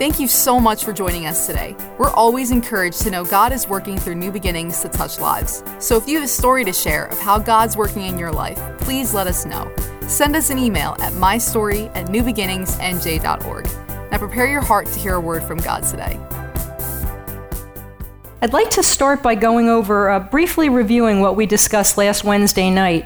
Thank you so much for joining us today. We're always encouraged to know God is working through new beginnings to touch lives. So if you have a story to share of how God's working in your life, please let us know. Send us an email at mystory at newbeginningsnj.org. Now prepare your heart to hear a word from God today. I'd like to start by going over, uh, briefly reviewing what we discussed last Wednesday night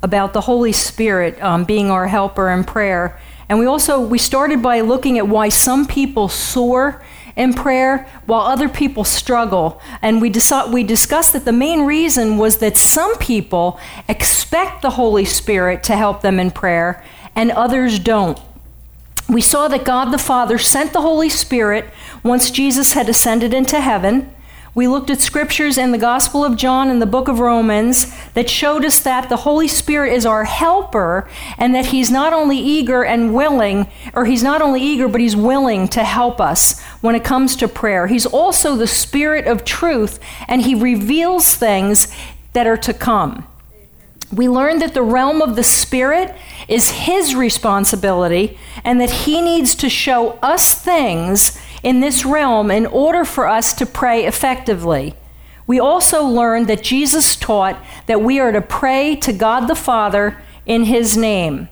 about the Holy Spirit um, being our helper in prayer. And we also we started by looking at why some people soar in prayer while other people struggle. And we, we discussed that the main reason was that some people expect the Holy Spirit to help them in prayer and others don't. We saw that God the Father sent the Holy Spirit once Jesus had ascended into heaven. We looked at scriptures in the Gospel of John and the book of Romans that showed us that the Holy Spirit is our helper and that He's not only eager and willing, or He's not only eager, but He's willing to help us when it comes to prayer. He's also the Spirit of truth and He reveals things that are to come. We learned that the realm of the Spirit is His responsibility and that He needs to show us things in this realm in order for us to pray effectively. We also learned that Jesus taught that we are to pray to God the Father in His name.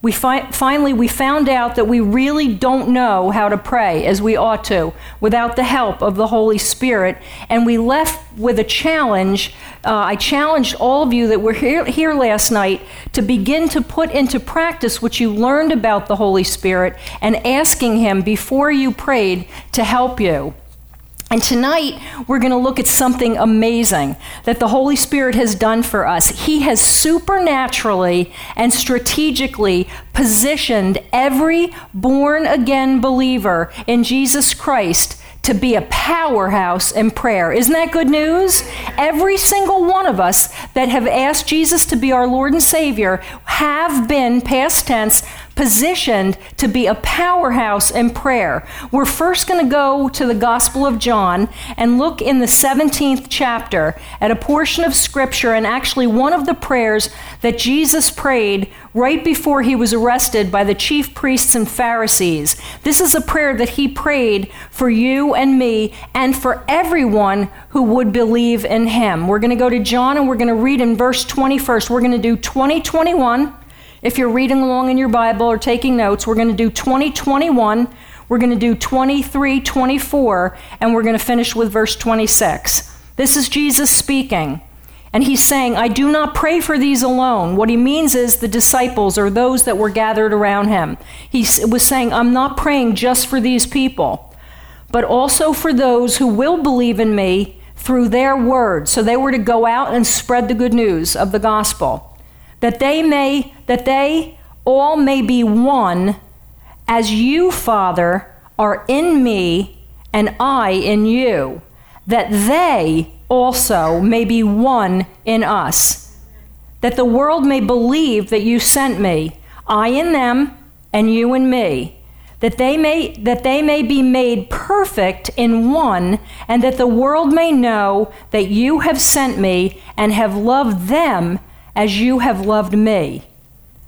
We fi- finally we found out that we really don't know how to pray as we ought to without the help of the Holy Spirit, and we left with a challenge. Uh, I challenged all of you that were here, here last night to begin to put into practice what you learned about the Holy Spirit and asking Him before you prayed to help you. And tonight, we're going to look at something amazing that the Holy Spirit has done for us. He has supernaturally and strategically positioned every born again believer in Jesus Christ to be a powerhouse in prayer. Isn't that good news? Every single one of us that have asked Jesus to be our Lord and Savior have been, past tense, positioned to be a powerhouse in prayer. We're first going to go to the Gospel of John and look in the 17th chapter at a portion of Scripture and actually one of the prayers that Jesus prayed right before he was arrested by the chief priests and Pharisees. This is a prayer that he prayed for you and me and for everyone who would believe in him. We're going to go to John and we're going to read in verse 21st. We're going to do 2021. If you're reading along in your Bible or taking notes, we're going to do 2021, we're going to do 23, 24, and we're going to finish with verse 26. This is Jesus speaking. And he's saying, I do not pray for these alone. What he means is the disciples or those that were gathered around him. He was saying, I'm not praying just for these people, but also for those who will believe in me through their word. So they were to go out and spread the good news of the gospel that they may that they all may be one as you father are in me and I in you that they also may be one in us that the world may believe that you sent me I in them and you in me that they may that they may be made perfect in one and that the world may know that you have sent me and have loved them as you have loved me.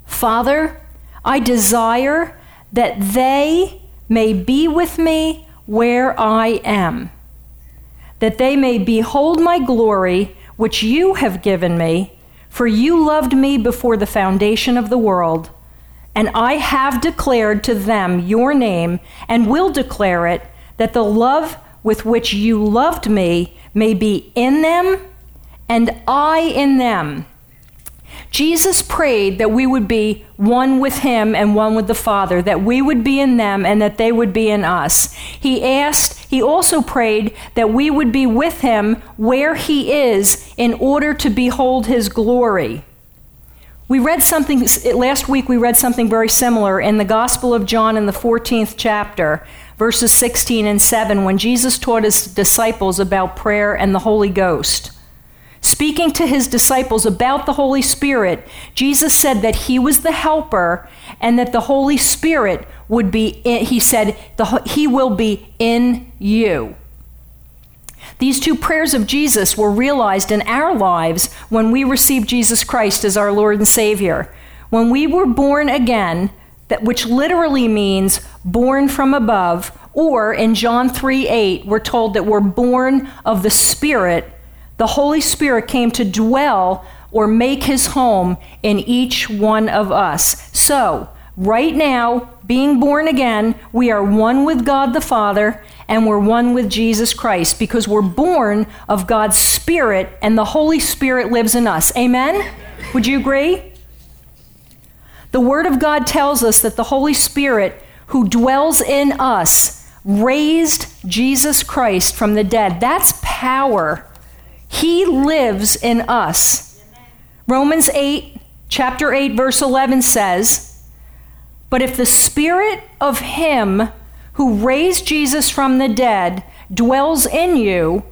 Father, I desire that they may be with me where I am, that they may behold my glory, which you have given me, for you loved me before the foundation of the world. And I have declared to them your name, and will declare it, that the love with which you loved me may be in them, and I in them Jesus prayed that we would be one with him and one with the Father, that we would be in them and that they would be in us. He asked, he also prayed that we would be with him where he is in order to behold his glory. We read something last week, we read something very similar in the Gospel of John in the 14th chapter, verses 16 and 7, when Jesus taught his disciples about prayer and the Holy Ghost. Speaking to his disciples about the Holy Spirit, Jesus said that he was the helper and that the Holy Spirit would be, in, he said, the, he will be in you. These two prayers of Jesus were realized in our lives when we received Jesus Christ as our Lord and Savior. When we were born again, that which literally means born from above Or in John 3 8, we're told that we're born of the Spirit. The Holy Spirit came to dwell or make his home in each one of us. So, right now, being born again, we are one with God the Father and we're one with Jesus Christ because we're born of God's Spirit and the Holy Spirit lives in us. Amen? Would you agree? The Word of God tells us that the Holy Spirit who dwells in us raised Jesus Christ from the dead. That's power. He lives in us. Romans 8, chapter 8, verse 11 says, But if the Spirit of Him who raised Jesus from the dead dwells in you,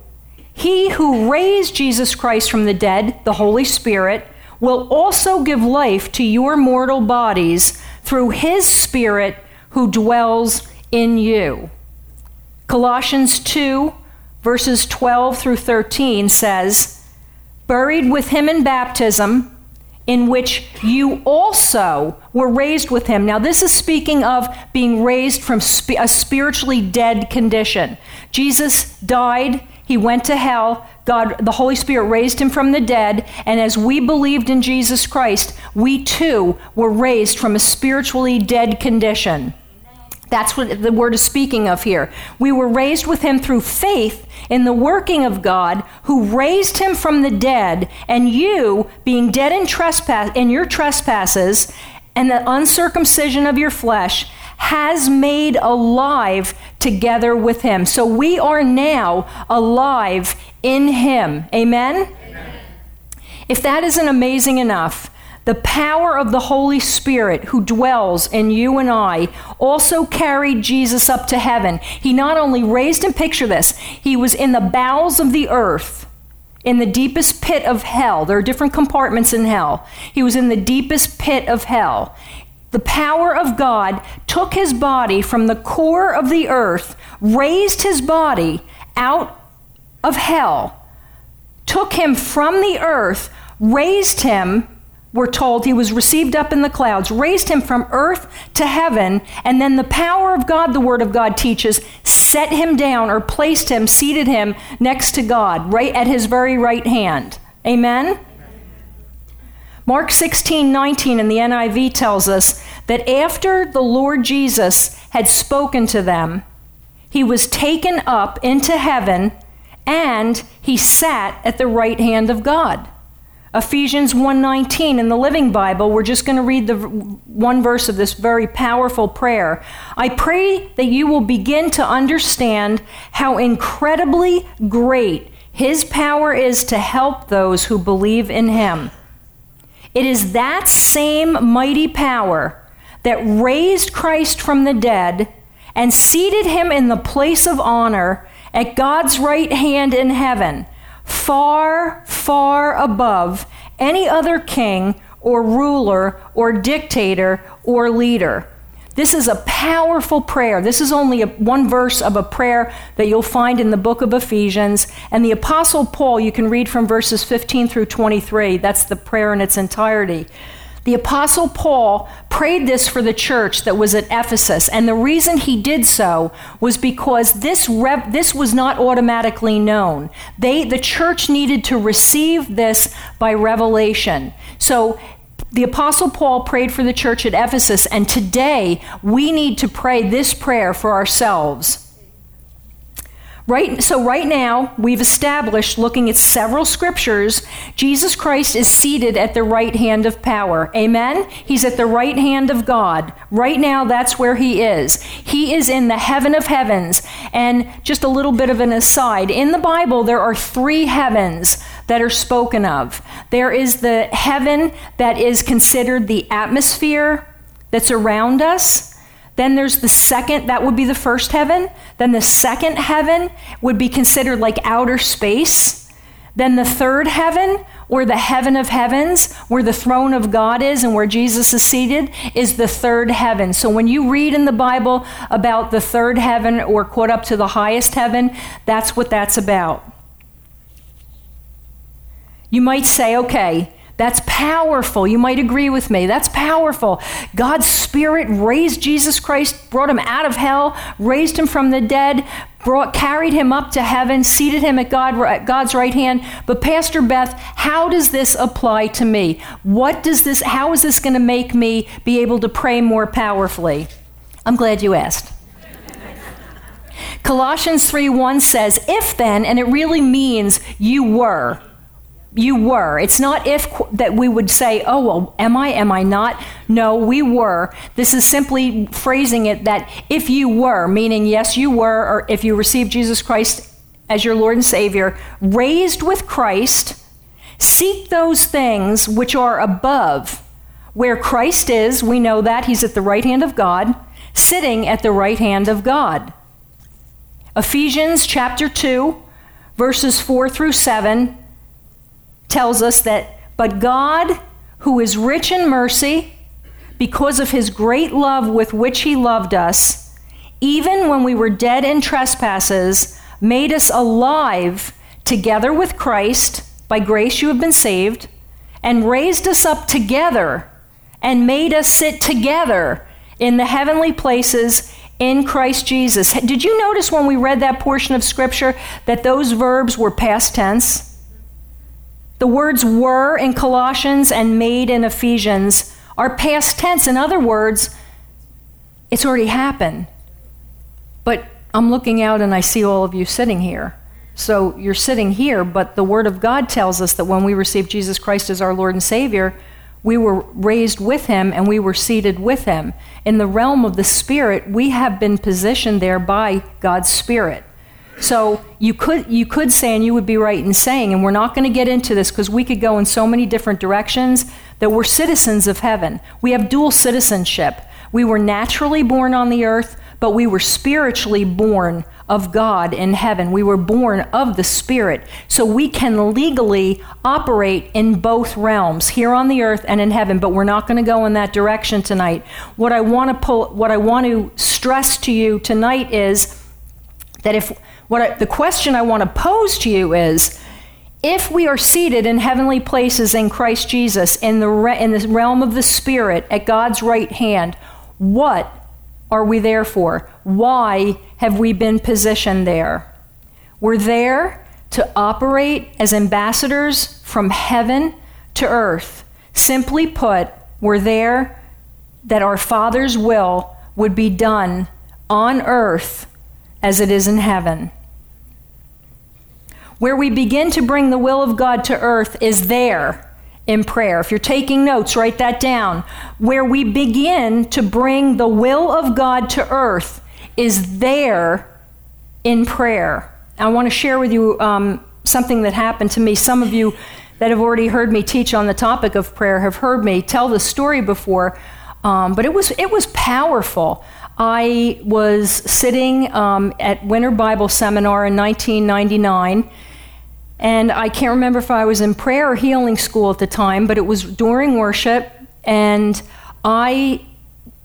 he who raised Jesus Christ from the dead, the Holy Spirit, will also give life to your mortal bodies through his Spirit who dwells in you. Colossians 2, verses 12 through 13 says, Buried with him in baptism, in which you also were raised with him. Now, this is speaking of being raised from sp- a spiritually dead condition. Jesus died, he went to hell. God, the Holy Spirit raised him from the dead, and as we believed in Jesus Christ, we too were raised from a spiritually dead condition. That's what the word is speaking of here. We were raised with him through faith in the working of God who raised him from the dead, and you, being dead in trespass in your trespasses and the uncircumcision of your flesh, has made alive together with him. So we are now alive in him. Amen? Amen. If that isn't amazing enough, the power of the Holy Spirit who dwells in you and I also carried Jesus up to heaven. He not only raised him, picture this, he was in the bowels of the earth, in the deepest pit of hell. There are different compartments in hell. He was in the deepest pit of hell. The power of God took his body from the core of the earth, raised his body out of hell, took him from the earth, raised him we're told he was received up in the clouds, raised him from earth to heaven, and then the power of God, the Word of God teaches, set him down or placed him, seated him next to God, right at his very right hand. Amen? Mark 16, 19 in the NIV tells us that after the Lord Jesus had spoken to them, he was taken up into heaven and he sat at the right hand of God. Ephesians 1:19 in the Living Bible, we're just going to read the one verse of this very powerful prayer. I pray that you will begin to understand how incredibly great his power is to help those who believe in him. It is that same mighty power that raised Christ from the dead and seated him in the place of honor at God's right hand in heaven far, far above any other king or ruler or dictator or leader. This is a powerful prayer. This is only a, one verse of a prayer that you'll find in the book of Ephesians. And the Apostle Paul, you can read from verses 15 through 23. That's the prayer in its entirety. The Apostle Paul prayed this for the church that was at Ephesus, and the reason he did so was because this, this was not automatically known. They, the church needed to receive this by revelation. So the Apostle Paul prayed for the church at Ephesus, and today we need to pray this prayer for ourselves. Right, so right now, we've established, looking at several scriptures, Jesus Christ is seated at the right hand of power. Amen? He's at the right hand of God. Right now, that's where he is. He is in the heaven of heavens. And just a little bit of an aside in the Bible, there are three heavens that are spoken of. There is the heaven that is considered the atmosphere that's around us. Then there's the second, that would be the first heaven. Then the second heaven would be considered like outer space. Then the third heaven, or the heaven of heavens, where the throne of God is and where Jesus is seated, is the third heaven. So when you read in the Bible about the third heaven or quote up to the highest heaven, that's what that's about. You might say, okay, That's powerful. You might agree with me. That's powerful. God's Spirit raised Jesus Christ, brought him out of hell, raised him from the dead, brought, carried him up to heaven, seated him at God, God's right hand. But Pastor Beth, how does this apply to me? What does this, how is this going to make me be able to pray more powerfully? I'm glad you asked. Colossians 3:1 says, "If then," and it really means you were. You were. It's not if that we would say, "Oh, well, am I? Am I not?" No, we were. This is simply phrasing it that if you were, meaning yes, you were, or if you received Jesus Christ as your Lord and Savior, raised with Christ, seek those things which are above, where Christ is. We know that he's at the right hand of God, sitting at the right hand of God. Ephesians chapter 2, verses 4 through 7 tells us that, but God, who is rich in mercy, because of his great love with which he loved us, even when we were dead in trespasses, made us alive together with Christ. By grace you have been saved, and raised us up together, and made us sit together in the heavenly places in Christ Jesus. Did you notice when we read that portion of Scripture that those verbs were past tense? The words were in Colossians and made in Ephesians are past tense. In other words, it's already happened. But I'm looking out and I see all of you sitting here. So you're sitting here, but the Word of God tells us that when we receive Jesus Christ as our Lord and Savior, we were raised with him and we were seated with him. In the realm of the Spirit, we have been positioned there by God's Spirit. So you could you could say, and you would be right in saying, and we're not going to get into this because we could go in so many different directions, that we're citizens of heaven. We have dual citizenship. We were naturally born on the earth, but we were spiritually born of God in heaven. We were born of the Spirit. So we can legally operate in both realms, here on the earth and in heaven, but we're not going to go in that direction tonight. What I want to pull what I want to stress to you tonight is that if what I, the question I want to pose to you is if we are seated in heavenly places in Christ Jesus in the re, in the realm of the spirit at God's right hand, what are we there for? Why have we been positioned there? We're there to operate as ambassadors from heaven to earth. Simply put, we're there that our Father's will would be done on earth as it is in heaven. Where we begin to bring the will of God to earth is there in prayer. If you're taking notes, write that down. Where we begin to bring the will of God to earth is there in prayer. I want to share with you um, something that happened to me. Some of you that have already heard me teach on the topic of prayer have heard me tell the story before, um, but it was it was powerful. I was sitting um, at Winter Bible Seminar in 1999 and I can't remember if I was in prayer or healing school at the time, but it was during worship, and I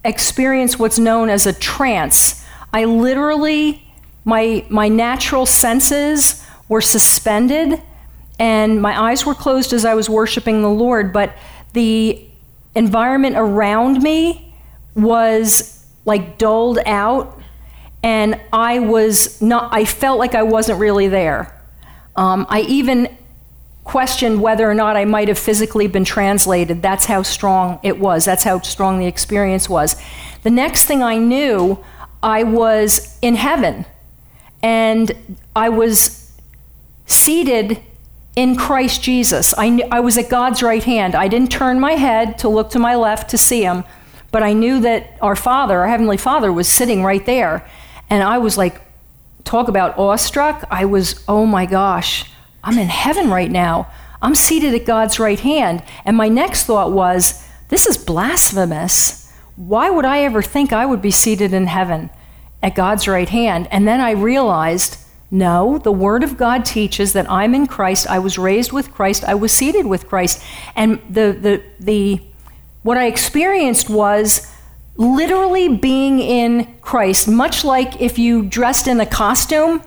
experienced what's known as a trance. I literally, my, my natural senses were suspended, and my eyes were closed as I was worshiping the Lord, but the environment around me was like doled out, and I was not, I felt like I wasn't really there. Um, I even questioned whether or not I might have physically been translated. That's how strong it was. That's how strong the experience was. The next thing I knew, I was in heaven and I was seated in Christ Jesus. I, I was at God's right hand. I didn't turn my head to look to my left to see him, but I knew that our Father, our Heavenly Father, was sitting right there. And I was like, talk about awestruck, I was, oh my gosh, I'm in heaven right now. I'm seated at God's right hand. And my next thought was, this is blasphemous. Why would I ever think I would be seated in heaven at God's right hand? And then I realized, no, the Word of God teaches that I'm in Christ. I was raised with Christ. I was seated with Christ. And the, the, the, what I experienced was literally being in Christ, much like if you dressed in a costume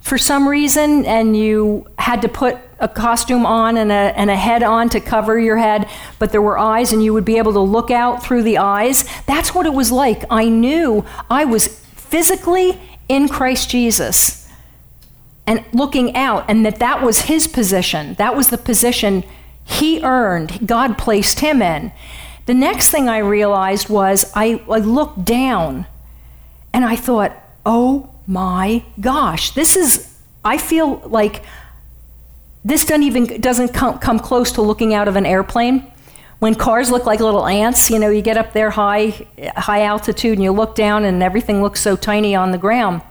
for some reason and you had to put a costume on and a, and a head on to cover your head, but there were eyes and you would be able to look out through the eyes. That's what it was like. I knew I was physically in Christ Jesus and looking out, and that that was his position. That was the position he earned, God placed him in. The next thing I realized was I, I looked down and I thought, oh my gosh, this is, I feel like this doesn't even doesn't come, come close to looking out of an airplane. When cars look like little ants, you know, you get up there high, high altitude and you look down and everything looks so tiny on the ground.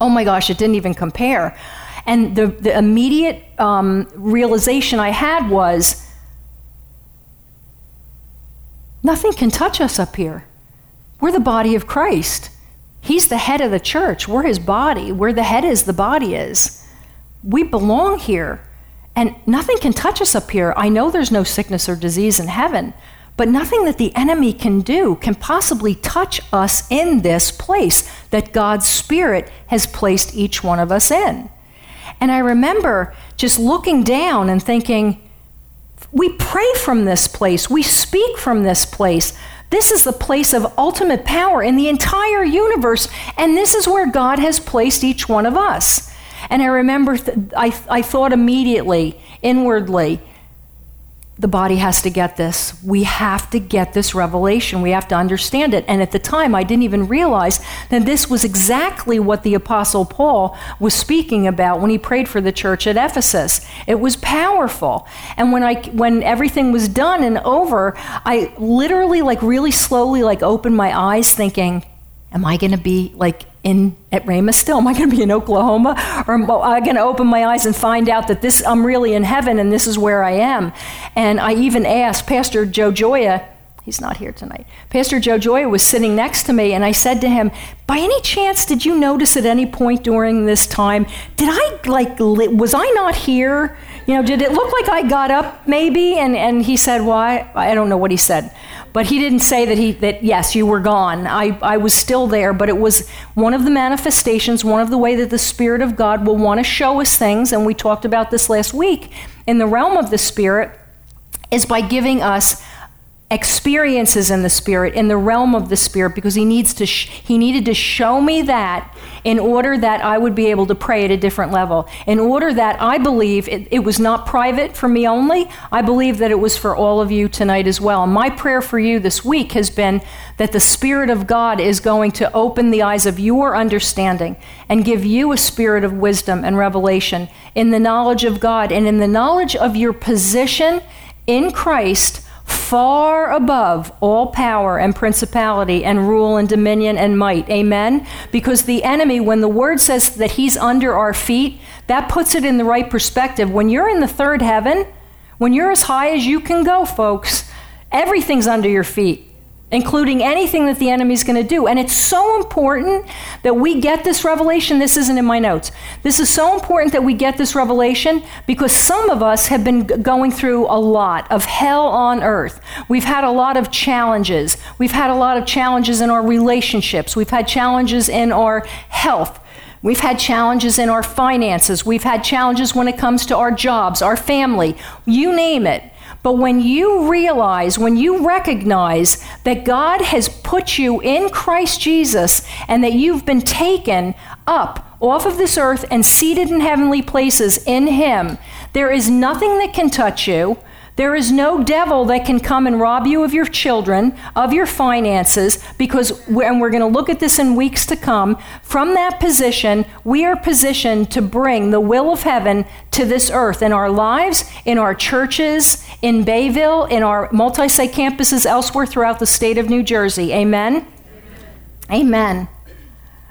Oh my gosh, it didn't even compare. And the, the immediate um, realization I had was nothing can touch us up here. We're the body of Christ. He's the head of the church. We're his body. Where the head is, the body is. We belong here. And nothing can touch us up here. I know there's no sickness or disease in heaven, but nothing that the enemy can do can possibly touch us in this place that God's Spirit has placed each one of us in. And I remember just looking down and thinking, we pray from this place, we speak from this place. This is the place of ultimate power in the entire universe, and this is where God has placed each one of us. And I remember, th- I, I thought immediately, inwardly, the body has to get this. We have to get this revelation. We have to understand it. And at the time, I didn't even realize that this was exactly what the Apostle Paul was speaking about when he prayed for the church at Ephesus. It was powerful. And when, I, when everything was done and over, I literally, like, really slowly, like, opened my eyes thinking, Am I going to be like in at Rhema still? Am I going to be in Oklahoma, or am I going to open my eyes and find out that this I'm really in heaven and this is where I am? And I even asked Pastor Joe Joya. He's not here tonight. Pastor Joe Joya was sitting next to me, and I said to him, "By any chance, did you notice at any point during this time, did I like was I not here? You know, did it look like I got up maybe?" And and he said, "Why? Well, I don't know what he said." But he didn't say that he that yes, you were gone. I, I was still there, but it was one of the manifestations, one of the way that the Spirit of God will want to show us things, and we talked about this last week, in the realm of the Spirit, is by giving us experiences in the spirit in the realm of the spirit because he needs to sh- he needed to show me that in order that I would be able to pray at a different level. In order that I believe it, it was not private for me only I believe that it was for all of you tonight as well. My prayer for you this week has been that the spirit of God is going to open the eyes of your understanding and give you a spirit of wisdom and revelation in the knowledge of God and in the knowledge of your position in Christ far above all power and principality and rule and dominion and might. Amen? Because the enemy, when the word says that he's under our feet, that puts it in the right perspective. When you're in the third heaven, when you're as high as you can go, folks, everything's under your feet including anything that the enemy's going to do. And it's so important that we get this revelation. This isn't in my notes. This is so important that we get this revelation because some of us have been going through a lot of hell on earth. We've had a lot of challenges. We've had a lot of challenges in our relationships. We've had challenges in our health. We've had challenges in our finances. We've had challenges when it comes to our jobs, our family, you name it. But when you realize, when you recognize that God has put you in Christ Jesus and that you've been taken up off of this earth and seated in heavenly places in Him, there is nothing that can touch you. There is no devil that can come and rob you of your children, of your finances, because, and we're going to look at this in weeks to come, from that position, we are positioned to bring the will of heaven to this earth in our lives, in our churches, in Bayville, in our multi site campuses elsewhere throughout the state of New Jersey. Amen? Amen.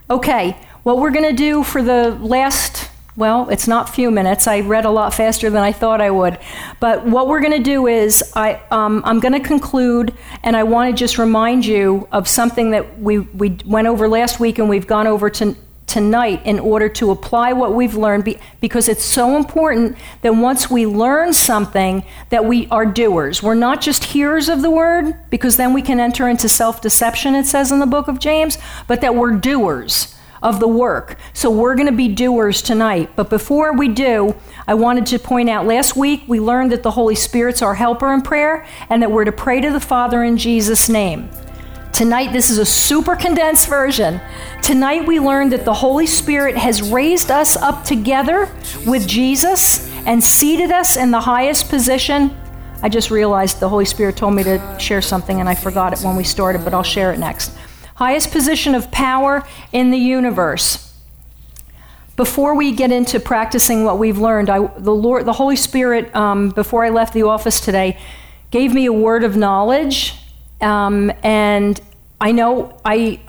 Okay, what we're going to do for the last well, it's not few minutes. I read a lot faster than I thought I would. But what we're going to do is I, um, I'm going to conclude, and I want to just remind you of something that we, we went over last week and we've gone over to, tonight in order to apply what we've learned be, because it's so important that once we learn something that we are doers we're not just hearers of the word because then we can enter into self-deception it says in the book of james but that we're doers of the work. So we're going to be doers tonight. But before we do, I wanted to point out last week we learned that the Holy Spirit's our helper in prayer and that we're to pray to the Father in Jesus' name. Tonight, this is a super condensed version. Tonight, we learned that the Holy Spirit has raised us up together with Jesus and seated us in the highest position. I just realized the Holy Spirit told me to share something and I forgot it when we started, but I'll share it next. Highest position of power in the universe. Before we get into practicing what we've learned, I, the Lord, the Holy Spirit, um, before I left the office today, gave me a word of knowledge um, and I know I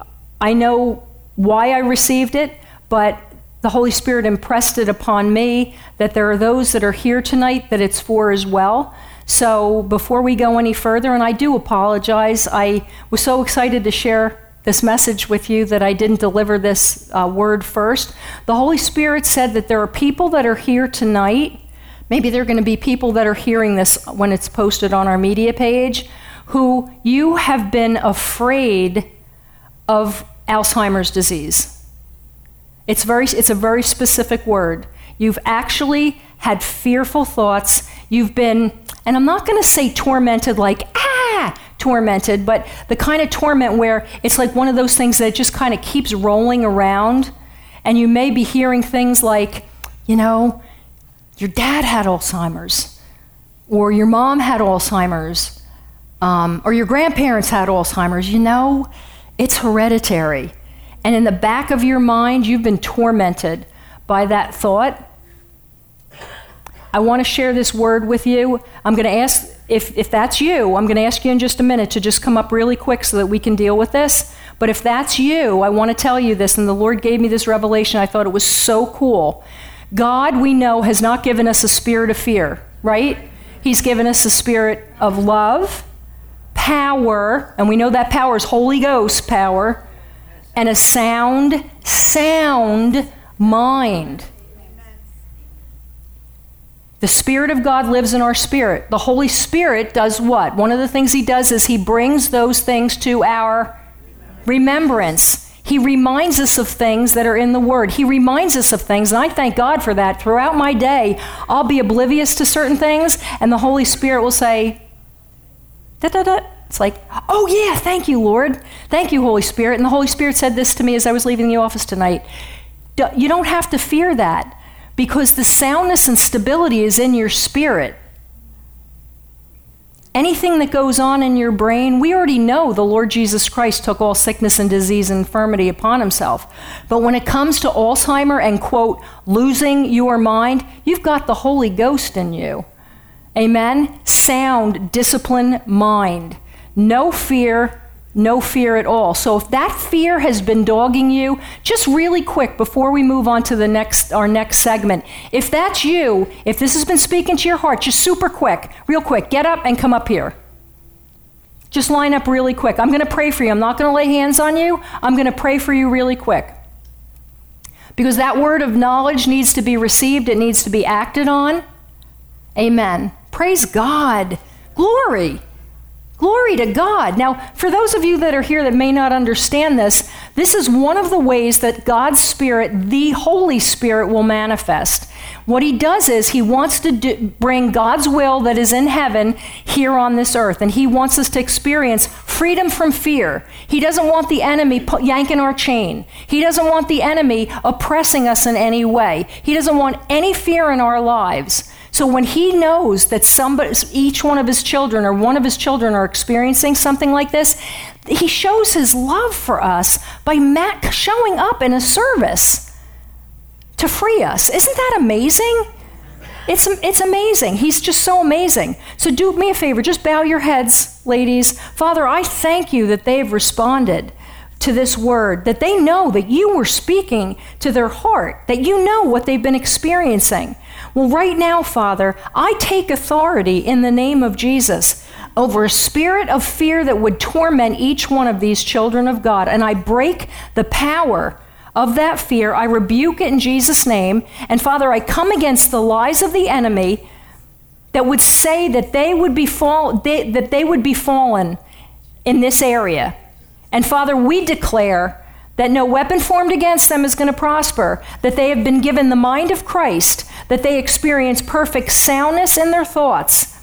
I know why I received it, but the Holy Spirit impressed it upon me that there are those that are here tonight that it's for as well. So before we go any further, and I do apologize, I was so excited to share this message with you that I didn't deliver this uh, word first. The Holy Spirit said that there are people that are here tonight. Maybe there are going to be people that are hearing this when it's posted on our media page who you have been afraid of Alzheimer's disease. It's, very, it's a very specific word. You've actually had fearful thoughts. You've been, and I'm not going to say tormented like, ah, tormented, but the kind of torment where it's like one of those things that just kind of keeps rolling around. And you may be hearing things like, you know, your dad had Alzheimer's, or your mom had Alzheimer's, um, or your grandparents had Alzheimer's, you know, it's hereditary. And in the back of your mind, you've been tormented by that thought. I want to share this word with you. I'm going to ask, if, if that's you, I'm going to ask you in just a minute to just come up really quick so that we can deal with this. But if that's you, I want to tell you this, and the Lord gave me this revelation. I thought it was so cool. God, we know, has not given us a spirit of fear, right? He's given us a spirit of love power, and we know that power is Holy Ghost power, and a sound, sound mind. The Spirit of God lives in our spirit. The Holy Spirit does what? One of the things He does is He brings those things to our remembrance. He reminds us of things that are in the Word. He reminds us of things, and I thank God for that. Throughout my day, I'll be oblivious to certain things, and the Holy Spirit will say, da da da, it's like, oh, yeah, thank you, Lord. Thank you, Holy Spirit. And the Holy Spirit said this to me as I was leaving the office tonight. You don't have to fear that because the soundness and stability is in your spirit. Anything that goes on in your brain, we already know the Lord Jesus Christ took all sickness and disease and infirmity upon himself. But when it comes to Alzheimer and, quote, losing your mind, you've got the Holy Ghost in you. Amen? Sound, discipline, mind. No fear, no fear at all. So if that fear has been dogging you, just really quick before we move on to the next our next segment. If that's you, if this has been speaking to your heart, just super quick, real quick, get up and come up here. Just line up really quick. I'm going to pray for you. I'm not going to lay hands on you. I'm going to pray for you really quick. Because that word of knowledge needs to be received, it needs to be acted on. Amen. Praise God. Glory. Glory to God. Now, for those of you that are here that may not understand this, this is one of the ways that God's Spirit, the Holy Spirit, will manifest. What he does is he wants to do, bring God's will that is in heaven here on this earth, and he wants us to experience freedom from fear. He doesn't want the enemy yanking our chain, he doesn't want the enemy oppressing us in any way, he doesn't want any fear in our lives. So when he knows that somebody, each one of his children or one of his children are experiencing something like this, he shows his love for us by showing up in a service to free us. Isn't that amazing? It's, it's amazing. He's just so amazing. So do me a favor, just bow your heads, ladies. Father, I thank you that they've responded to this word, that they know that you were speaking to their heart, that you know what they've been experiencing. Well, right now, Father, I take authority in the name of Jesus over a spirit of fear that would torment each one of these children of God, and I break the power of that fear. I rebuke it in Jesus' name. And Father, I come against the lies of the enemy that would say that they would be fall, they, that they would be fallen in this area. And Father, we declare that no weapon formed against them is going to prosper, that they have been given the mind of Christ, that they experience perfect soundness in their thoughts.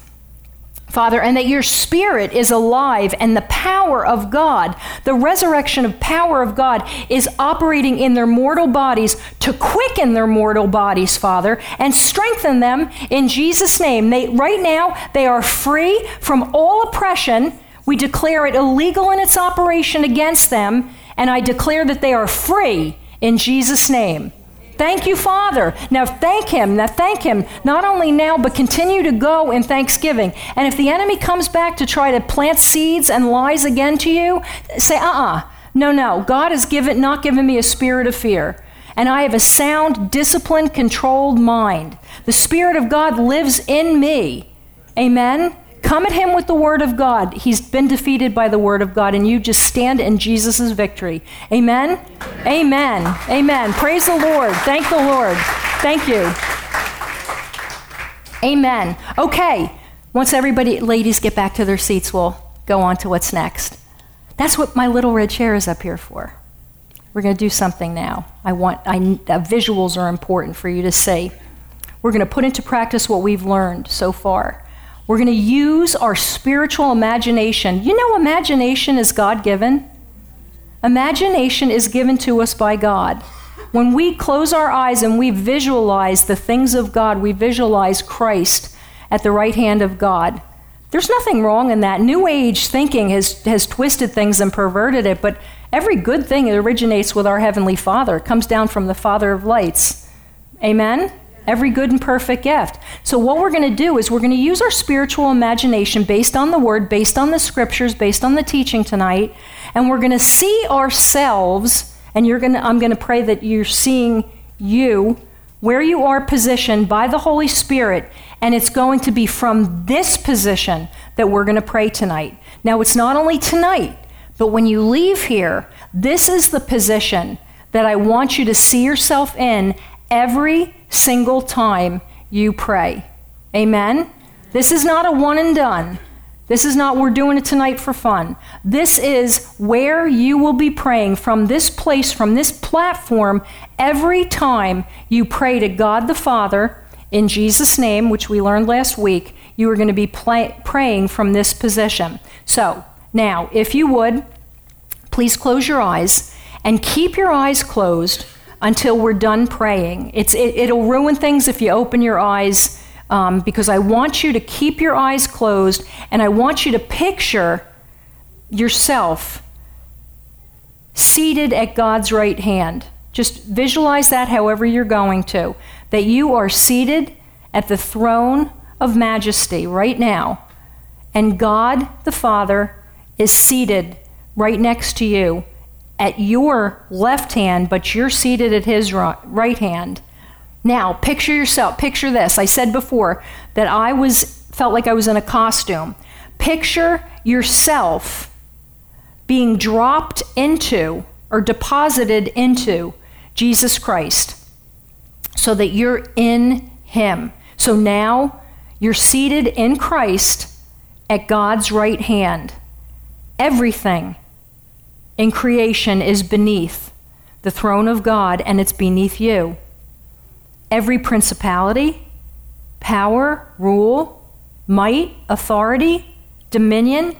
Father, and that your spirit is alive and the power of God, the resurrection of power of God, is operating in their mortal bodies to quicken their mortal bodies, Father, and strengthen them in Jesus' name. They, right now, they are free from all oppression. We declare it illegal in its operation against them and I declare that they are free in Jesus' name. Thank you, Father. Now thank Him. Now thank Him, not only now, but continue to go in thanksgiving. And if the enemy comes back to try to plant seeds and lies again to you, say, uh uh-uh. uh No, no. God has given, not given me a spirit of fear. And I have a sound, disciplined, controlled mind. The Spirit of God lives in me. Amen. Come at him with the word of God. He's been defeated by the word of God, and you just stand in Jesus' victory. Amen? Amen. Amen. Amen. Praise the Lord. Thank the Lord. Thank you. Amen. Okay. Once everybody, ladies, get back to their seats, we'll go on to what's next. That's what my little red chair is up here for. We're going to do something now. I want I, uh, visuals are important for you to see. We're going to put into practice what we've learned so far. We're going to use our spiritual imagination. You know, imagination is God given. Imagination is given to us by God. When we close our eyes and we visualize the things of God, we visualize Christ at the right hand of God. There's nothing wrong in that. New Age thinking has, has twisted things and perverted it, but every good thing originates with our Heavenly Father. Comes down from the Father of lights. Amen? Every good and perfect gift. So, what we're going to do is we're going to use our spiritual imagination based on the word, based on the scriptures, based on the teaching tonight, and we're going to see ourselves, and you're going to, I'm going to pray that you're seeing you where you are positioned by the Holy Spirit, and it's going to be from this position that we're going to pray tonight. Now, it's not only tonight, but when you leave here, this is the position that I want you to see yourself in every single time you pray. Amen? This is not a one and done. This is not, we're doing it tonight for fun. This is where you will be praying from this place, from this platform, every time you pray to God the Father in Jesus' name, which we learned last week. You are going to be play, praying from this position. So, now, if you would, please close your eyes and keep your eyes closed until we're done praying. It's, it, will ruin things if you open your eyes um, because I want you to keep your eyes closed and I want you to picture yourself seated at God's right hand. Just visualize that however you're going to. That you are seated at the throne of majesty right now, and God the Father is seated right next to you at your left hand, but you're seated at his right hand. Now, picture yourself, picture this. I said before that I was felt like I was in a costume. Picture yourself being dropped into or deposited into Jesus Christ so that you're in him. So now you're seated in Christ at God's right hand. Everything in creation is beneath the throne of God and it's beneath you. Every principality, power, rule, might, authority, dominion,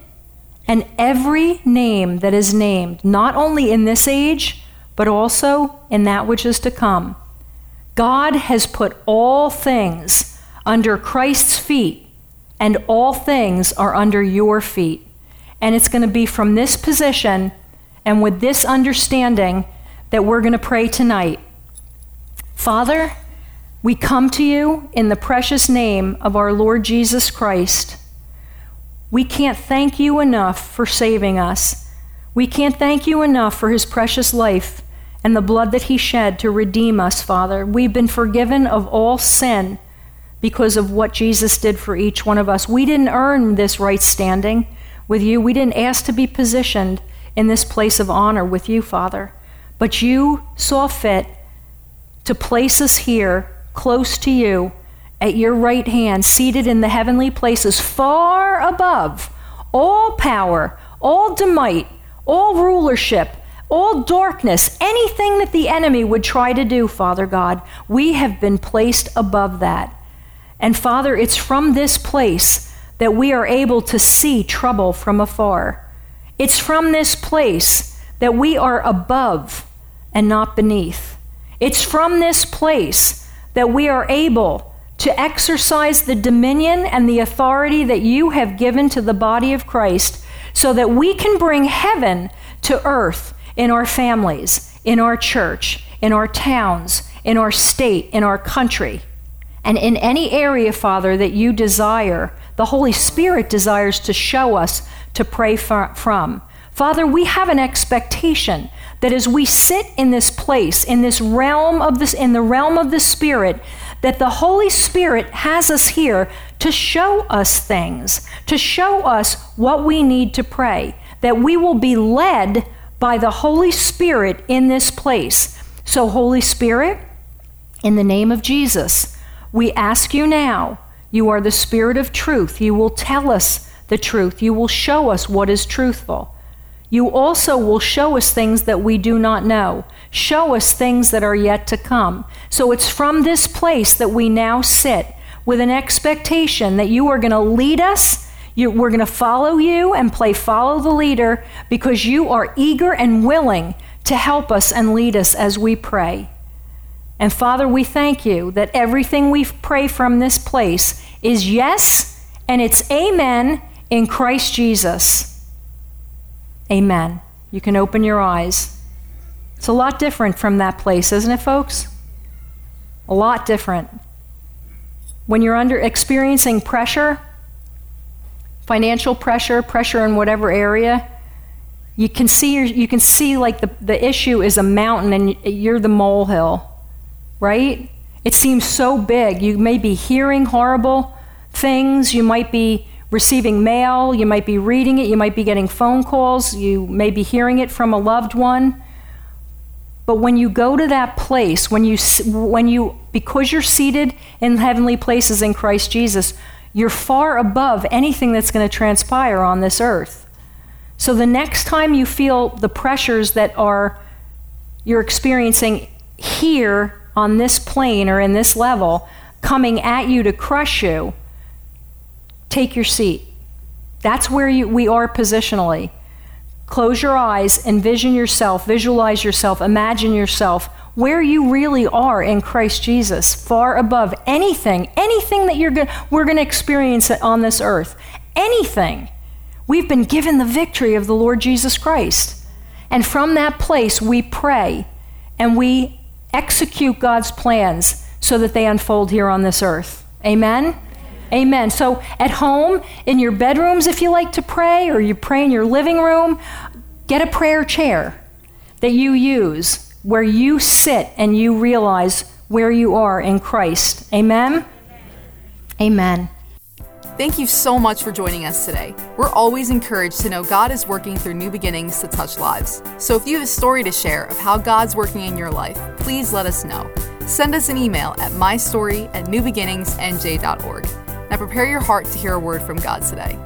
and every name that is named, not only in this age, but also in that which is to come. God has put all things under Christ's feet, and all things are under your feet. And it's going to be from this position and with this understanding that we're going to pray tonight. Father, we come to you in the precious name of our Lord Jesus Christ. We can't thank you enough for saving us. We can't thank you enough for his precious life and the blood that he shed to redeem us, Father. We've been forgiven of all sin because of what Jesus did for each one of us. We didn't earn this right standing with you, we didn't ask to be positioned in this place of honor with you, Father. But you saw fit to place us here, close to you, at your right hand, seated in the heavenly places, far above all power, all might, all rulership, all darkness, anything that the enemy would try to do, Father God, we have been placed above that. And Father, it's from this place that we are able to see trouble from afar. It's from this place that we are above and not beneath. It's from this place that we are able to exercise the dominion and the authority that you have given to the body of Christ so that we can bring heaven to earth in our families, in our church, in our towns, in our state, in our country. And in any area, Father, that you desire, the Holy Spirit desires to show us to pray from. Father, we have an expectation that as we sit in this place, in this realm of this, in the realm of the Spirit, that the Holy Spirit has us here to show us things, to show us what we need to pray, that we will be led by the Holy Spirit in this place. So, Holy Spirit, in the name of Jesus, we ask you now, you are the Spirit of truth. You will tell us the truth, you will show us what is truthful. You also will show us things that we do not know, show us things that are yet to come. So it's from this place that we now sit with an expectation that you are going to lead us. You, we're going to follow you and play follow the leader because you are eager and willing to help us and lead us as we pray. And Father, we thank you that everything we pray from this place is yes and it's amen in Christ Jesus. Amen. You can open your eyes. It's a lot different from that place, isn't it, folks? A lot different. When you're under experiencing pressure, financial pressure, pressure in whatever area, you can see you can see like the, the issue is a mountain and you're the molehill right? It seems so big. You may be hearing horrible things, you might be receiving mail, you might be reading it, you might be getting phone calls, you may be hearing it from a loved one. But when you go to that place, when you, when you, because you're seated in heavenly places in Christ Jesus, you're far above anything that's going to transpire on this earth. So the next time you feel the pressures that are you're experiencing here on this plane or in this level coming at you to crush you, take your seat. That's where you, we are positionally. Close your eyes, envision yourself, visualize yourself, imagine yourself where you really are in Christ Jesus, far above anything, anything that you're go- we're going to experience on this earth. Anything. We've been given the victory of the Lord Jesus Christ. And from that place, we pray and we execute God's plans so that they unfold here on this earth. Amen? Amen. So at home, in your bedrooms, if you like to pray, or you pray in your living room, get a prayer chair that you use where you sit and you realize where you are in Christ. Amen? Amen. Thank you so much for joining us today. We're always encouraged to know God is working through new beginnings to touch lives. So if you have a story to share of how God's working in your life, please let us know. Send us an email at mystory at newbeginningsnj.org. Now prepare your heart to hear a word from God today.